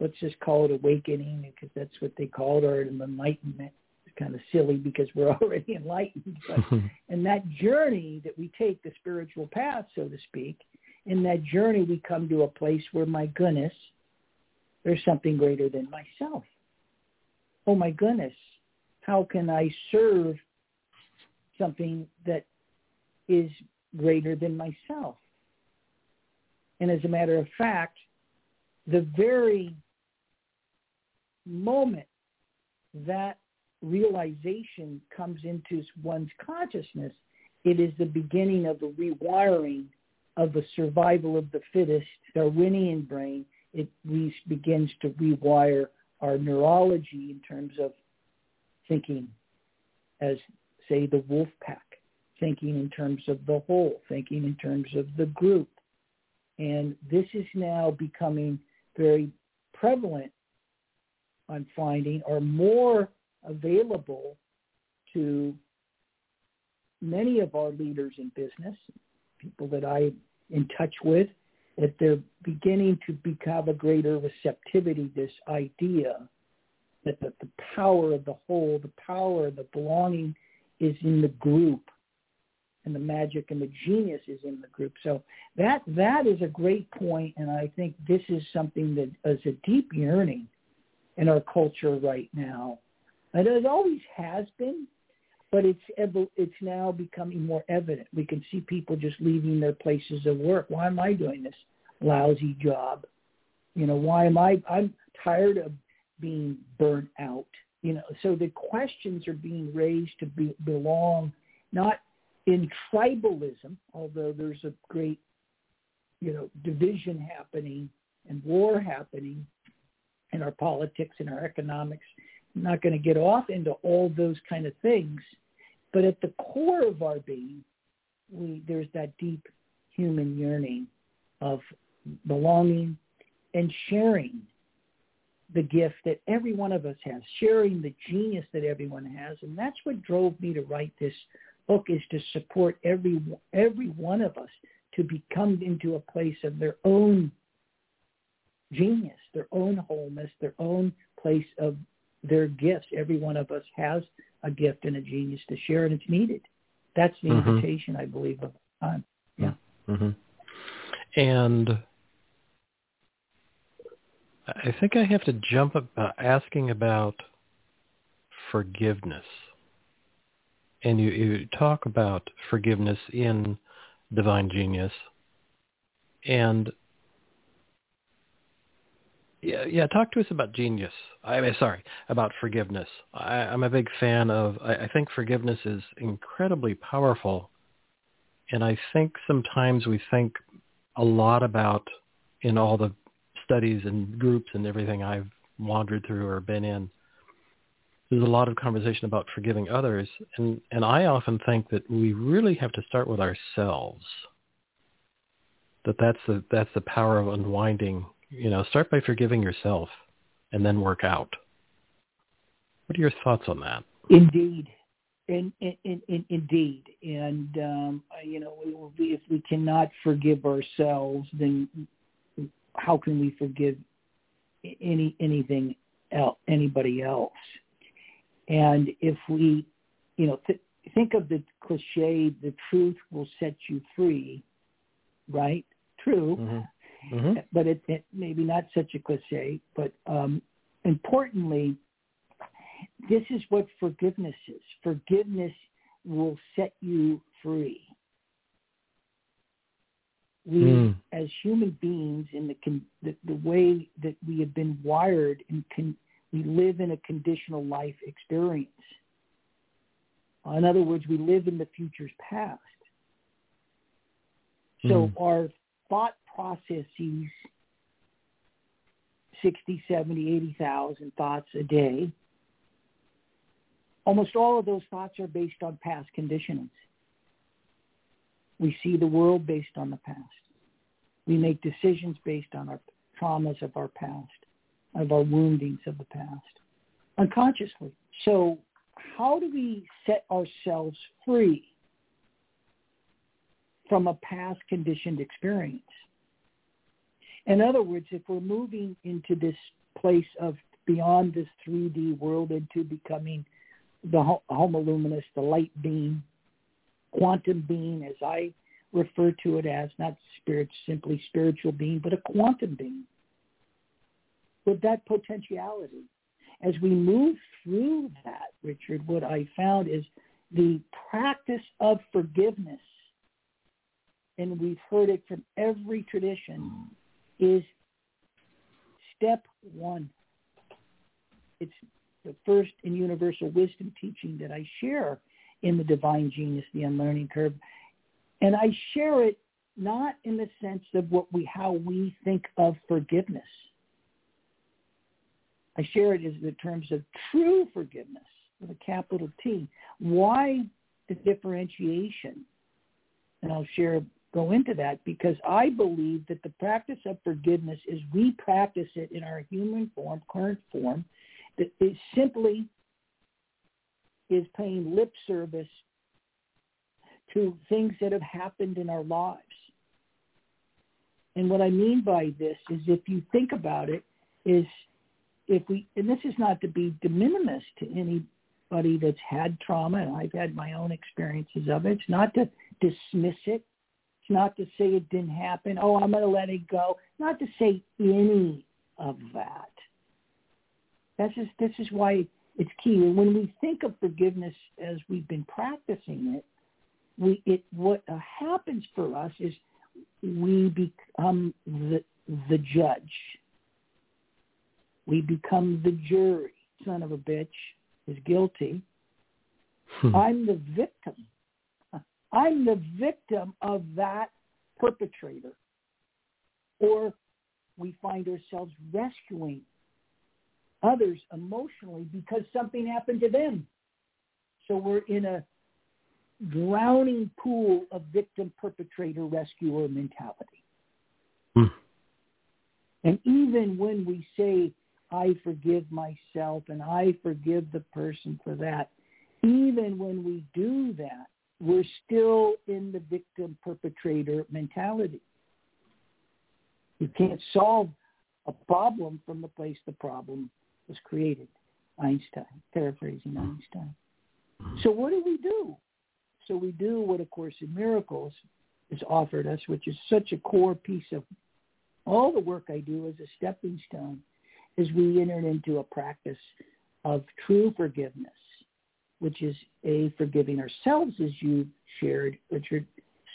let's just call it awakening because that's what they called it, or enlightenment. It's kind of silly because we're <laughs> already enlightened. But <laughs> in that journey that we take, the spiritual path, so to speak, in that journey we come to a place where, my goodness, there's something greater than myself. Oh my goodness, how can I serve something that is greater than myself? And as a matter of fact, the very moment that realization comes into one's consciousness, it is the beginning of the rewiring of the survival of the fittest Darwinian brain. It begins to rewire our neurology in terms of thinking as, say, the wolf pack, thinking in terms of the whole, thinking in terms of the group, and this is now becoming very prevalent, I'm finding, are more available to many of our leaders in business, people that I'm in touch with, that they're beginning to become a greater receptivity, this idea that the, the power of the whole, the power of the belonging is in the group and the magic and the genius is in the group. So that that is a great point, and I think this is something that is a deep yearning in our culture right now. And it always has been, but it's it's now becoming more evident. We can see people just leaving their places of work. Why am I doing this lousy job? You know, why am I? I'm tired of being burnt out. You know, so the questions are being raised to be, belong not in tribalism, although there's a great, you know, division happening and war happening in our politics and our economics. I'm not going to get off into all those kind of things, but at the core of our being, we there's that deep human yearning of belonging and sharing the gift that every one of us has, sharing the genius that everyone has. And that's what drove me to write this book is to support every every one of us to become into a place of their own genius, their own wholeness, their own place of their gifts. Every one of us has a gift and a genius to share, and it's needed. That's the mm-hmm. invitation, I believe, of time. Yeah. Mm-hmm. And I think I have to jump up uh, asking about forgiveness. And you, you talk about forgiveness in Divine Genius. And yeah, yeah, talk to us about genius. I mean, sorry, about forgiveness. I, I'm a big fan of. I, I think forgiveness is incredibly powerful, and I think sometimes we think a lot about in all the studies and groups and everything I've wandered through or been in, there's a lot of conversation about forgiving others, and and I often think that we really have to start with ourselves. That that's the that's the power of unwinding. You know, start by forgiving yourself, and then work out. What are your thoughts on that? Indeed, in, in, in, indeed, and um, you know, we will be, if we cannot forgive ourselves, then how can we forgive any anything else, anybody else? And if we, you know, th- think of the cliche, "The truth will set you free," right? True, mm-hmm. Mm-hmm. but it, it maybe not such a cliche. But um, importantly, this is what forgiveness is. Forgiveness will set you free we mm. as human beings in the, con- the the way that we have been wired and can we live in a conditional life experience in other words we live in the future's past so mm. our thought processes 60 70 80,000 thoughts a day almost all of those thoughts are based on past conditionings we see the world based on the past. We make decisions based on our traumas of our past, of our woundings of the past, unconsciously. So how do we set ourselves free from a past conditioned experience? In other words, if we're moving into this place of beyond this 3D world into becoming the homo luminous, the light being, quantum being, as I refer to it as, not spirit, simply spiritual being, but a quantum being with that potentiality. As we move through that, Richard, what I found is the practice of forgiveness, and we've heard it from every tradition, is step one. It's the first and universal wisdom teaching that I share in the divine genius, the unlearning curve. And I share it not in the sense of what we how we think of forgiveness. I share it as the terms of true forgiveness with a capital T. Why the differentiation? And I'll share go into that because I believe that the practice of forgiveness is we practice it in our human form, current form, that is simply is paying lip service to things that have happened in our lives. And what I mean by this is if you think about it, is if we, and this is not to be de minimis to anybody that's had trauma, and I've had my own experiences of it. It's not to dismiss it. It's not to say it didn't happen. Oh, I'm going to let it go. Not to say any of that. This is this is why it's key. And when we think of forgiveness as we've been practicing it, we it what happens for us is we become the the judge. We become the jury. Son of a bitch is guilty. Hmm. I'm the victim. I'm the victim of that perpetrator. Or we find ourselves rescuing others emotionally because something happened to them. So we're in a drowning pool of victim perpetrator rescuer mentality. Hmm. And even when we say, I forgive myself and I forgive the person for that, even when we do that, we're still in the victim perpetrator mentality. You can't solve a problem from the place the problem was created. Einstein, paraphrasing Einstein. So what do we do? So we do what A Course in Miracles has offered us, which is such a core piece of all the work I do as a stepping stone, is we enter into a practice of true forgiveness, which is a forgiving ourselves, as you shared, Richard,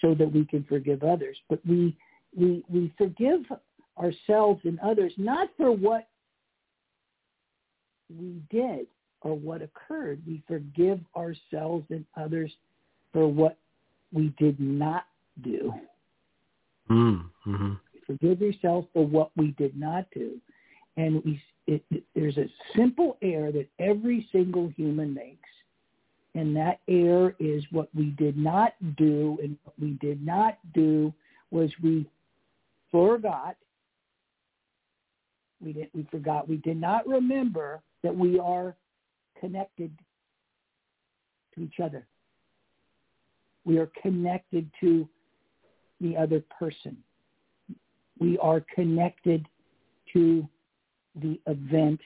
so that we can forgive others. But we we we forgive ourselves and others not for what we did or what occurred. We forgive ourselves and others for what we did not do. Mm-hmm. Forgive yourself for what we did not do. And we, it, it, there's a simple error that every single human makes. And that error is what we did not do. And what we did not do was we forgot. We didn't, we forgot. We did not remember that we are connected to each other. We are connected to the other person. We are connected to the event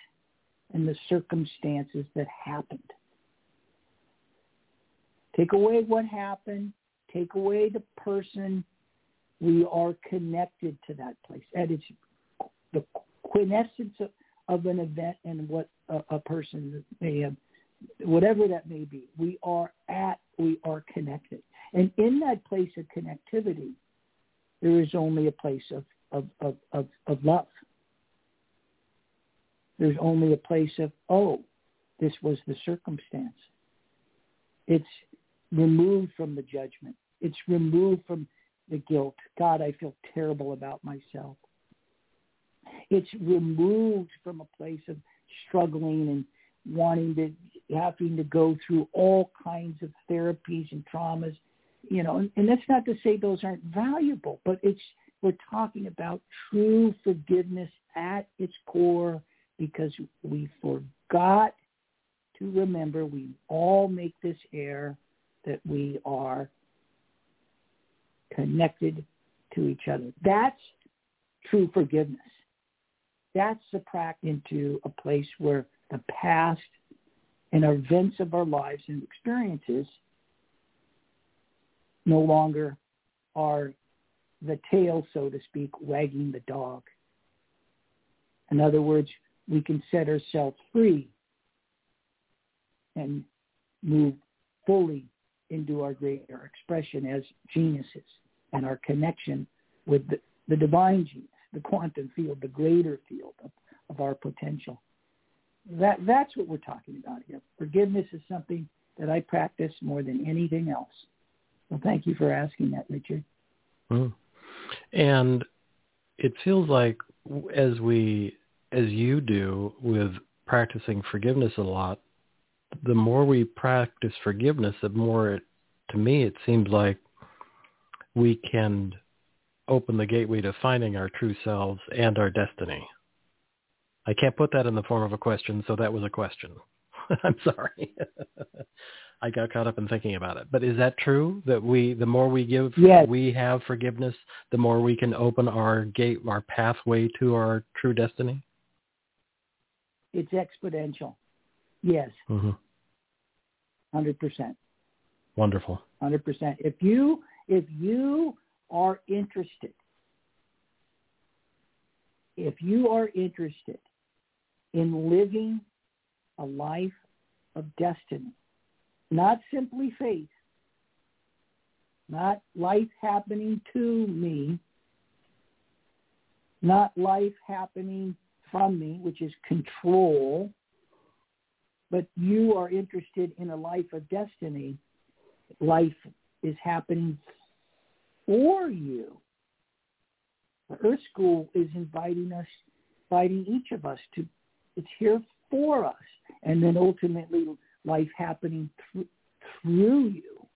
and the circumstances that happened. Take away what happened, take away the person, we are connected to that place. And it's the quintessence of, of an event and what a, a person may have, whatever that may be. We are at, we are connected. And in that place of connectivity, there is only a place of, of, of, of, of love. There's only a place of, oh, this was the circumstance. It's removed from the judgment. It's removed from the guilt. God, I feel terrible about myself. It's removed from a place of struggling and wanting to having to go through all kinds of therapies and traumas, you know, and, and that's not to say those aren't valuable, but it's we're talking about true forgiveness at its core because we forgot to remember we all make this error that we are connected to each other. That's true forgiveness. That's the practice into a place where the past and events of our lives and experiences no longer are the tail, so to speak, wagging the dog. In other words, we can set ourselves free and move fully into our greater expression as geniuses and our connection with the, the divine genius, the quantum field, the greater field of, of our potential. That, that's what we're talking about here. Forgiveness is something that I practice more than anything else. So thank you for asking that, Richard. Mm. And it feels like as we, as you do with practicing forgiveness a lot, the more we practice forgiveness, the more it, to me, it seems like we can open the gateway to finding our true selves and our destiny. I can't put that in the form of a question, so that was a question. <laughs> I'm sorry. <laughs> I got caught up in thinking about it. But is that true that we the more we give yes. we have forgiveness, the more we can open our gate our pathway to our true destiny? It's exponential. Yes. Mm-hmm. 100%. Wonderful. 100%. If you if you are interested if you are interested in living a life of destiny. Not simply faith, not life happening to me, not life happening from me, which is control, but you are interested in a life of destiny. Life is happening for you. The Earth School is inviting us, inviting each of us to, it's here for us. And then ultimately life happening th- through you.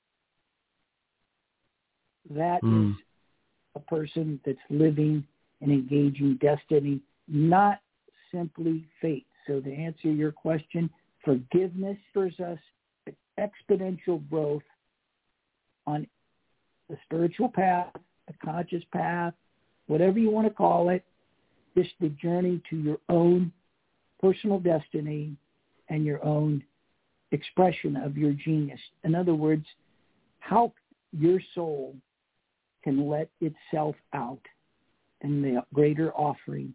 That mm. is a person that's living and engaging destiny, not simply fate. So to answer your question, forgiveness offers us exponential growth on the spiritual path, the conscious path, whatever you want to call it, just the journey to your own personal destiny and your own expression of your genius. In other words, how your soul can let itself out in the greater offering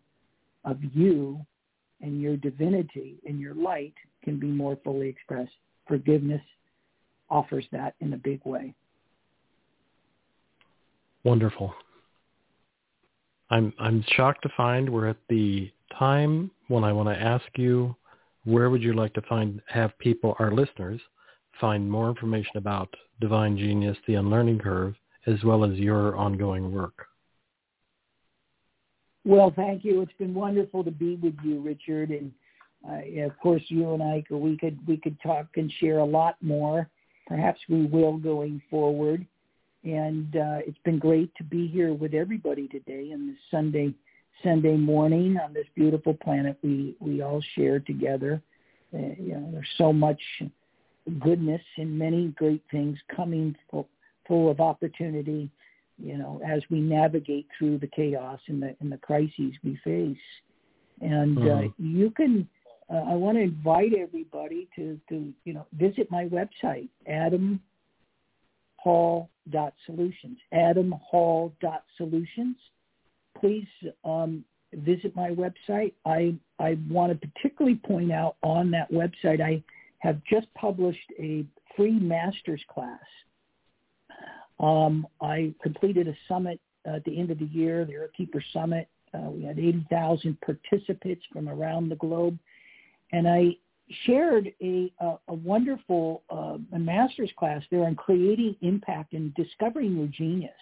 of you and your divinity and your light can be more fully expressed. Forgiveness offers that in a big way. Wonderful. I'm I'm shocked to find we're at the time when I want to ask you where would you like to find have people our listeners find more information about divine genius the unlearning curve as well as your ongoing work well thank you it's been wonderful to be with you richard and uh, of course you and i we could we could talk and share a lot more perhaps we will going forward and uh, it's been great to be here with everybody today on this Sunday Sunday morning on this beautiful planet we we all share together. Uh, you know, there's so much goodness and many great things coming full, full of opportunity. You know, as we navigate through the chaos and the and the crises we face, and uh, mm-hmm. uh, you can. Uh, I want to invite everybody to to you know visit my website, Adam Hall.solutions, Adam Hall.solutions. Please um, visit my website. I, I want to particularly point out on that website, I have just published a free master's class. Um, I completed a summit at the end of the year, the Keeper Summit. Uh, we had 80,000 participants from around the globe. And I shared a, a, a wonderful uh, a master's class there on creating impact and discovering your genius.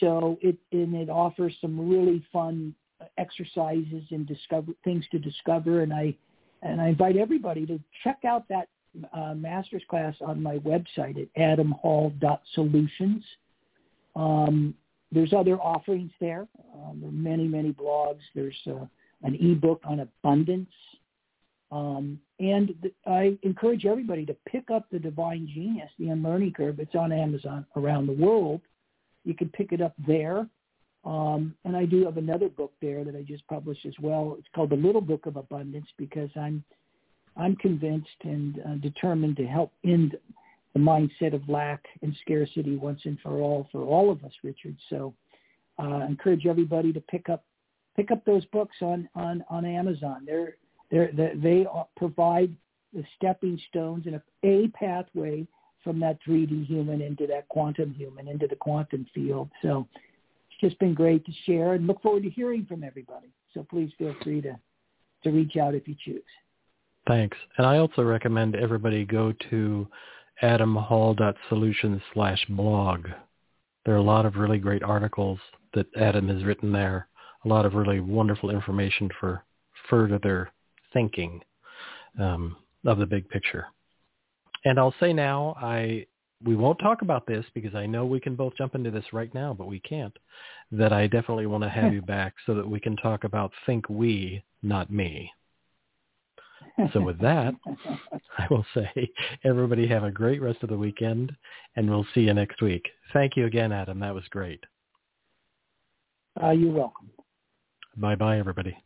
So it and it offers some really fun exercises and discover things to discover. And I and I invite everybody to check out that uh, master's class on my website at adamhall.solutions. Um, there's other offerings there. Um, there are many, many blogs. There's uh, an ebook on abundance um, and th- I encourage everybody to pick up the Divine Genius, the Unlearning Curve. It's on Amazon around the world. You can pick it up there. Um, and I do have another book there that I just published as well. It's called The Little Book of Abundance because I'm I'm convinced and uh, determined to help end the mindset of lack and scarcity once and for all for all of us, Richard. So uh, I encourage everybody to pick up pick up those books on on on Amazon. They're they're, they provide the stepping stones and a, pathway from that 3D human into that quantum human, into the quantum field. So it's just been great to share and look forward to hearing from everybody. So please feel free to, to reach out if you choose. Thanks. And I also recommend everybody go to adamhall.solutions slash blog. There are a lot of really great articles that Adam has written there, a lot of really wonderful information for further thinking um, of the big picture. And I'll say now, I we won't talk about this because I know we can both jump into this right now, but we can't. That I definitely want to have <laughs> you back so that we can talk about think we, not me. So with that, I will say everybody have a great rest of the weekend and we'll see you next week. Thank you again, Adam. That was great. Uh, you're welcome. Bye-bye, everybody.